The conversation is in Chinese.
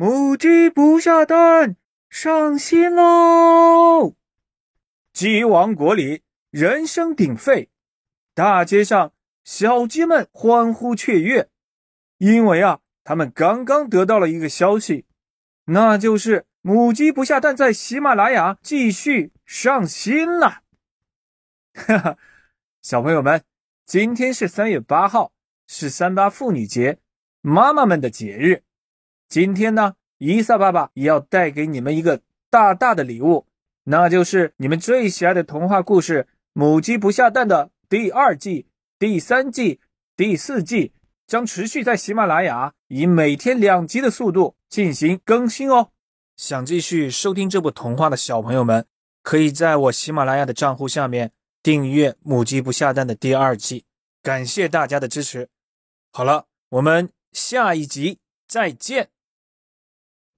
母鸡不下蛋，上新喽！鸡王国里人声鼎沸，大街上小鸡们欢呼雀跃，因为啊，他们刚刚得到了一个消息，那就是母鸡不下蛋在喜马拉雅继续上新了。哈哈，小朋友们，今天是三月八号，是三八妇女节，妈妈们的节日。今天呢，伊萨爸爸也要带给你们一个大大的礼物，那就是你们最喜爱的童话故事《母鸡不下蛋》的第二季、第三季、第四季将持续在喜马拉雅以每天两集的速度进行更新哦。想继续收听这部童话的小朋友们，可以在我喜马拉雅的账户下面订阅《母鸡不下蛋》的第二季。感谢大家的支持。好了，我们下一集再见。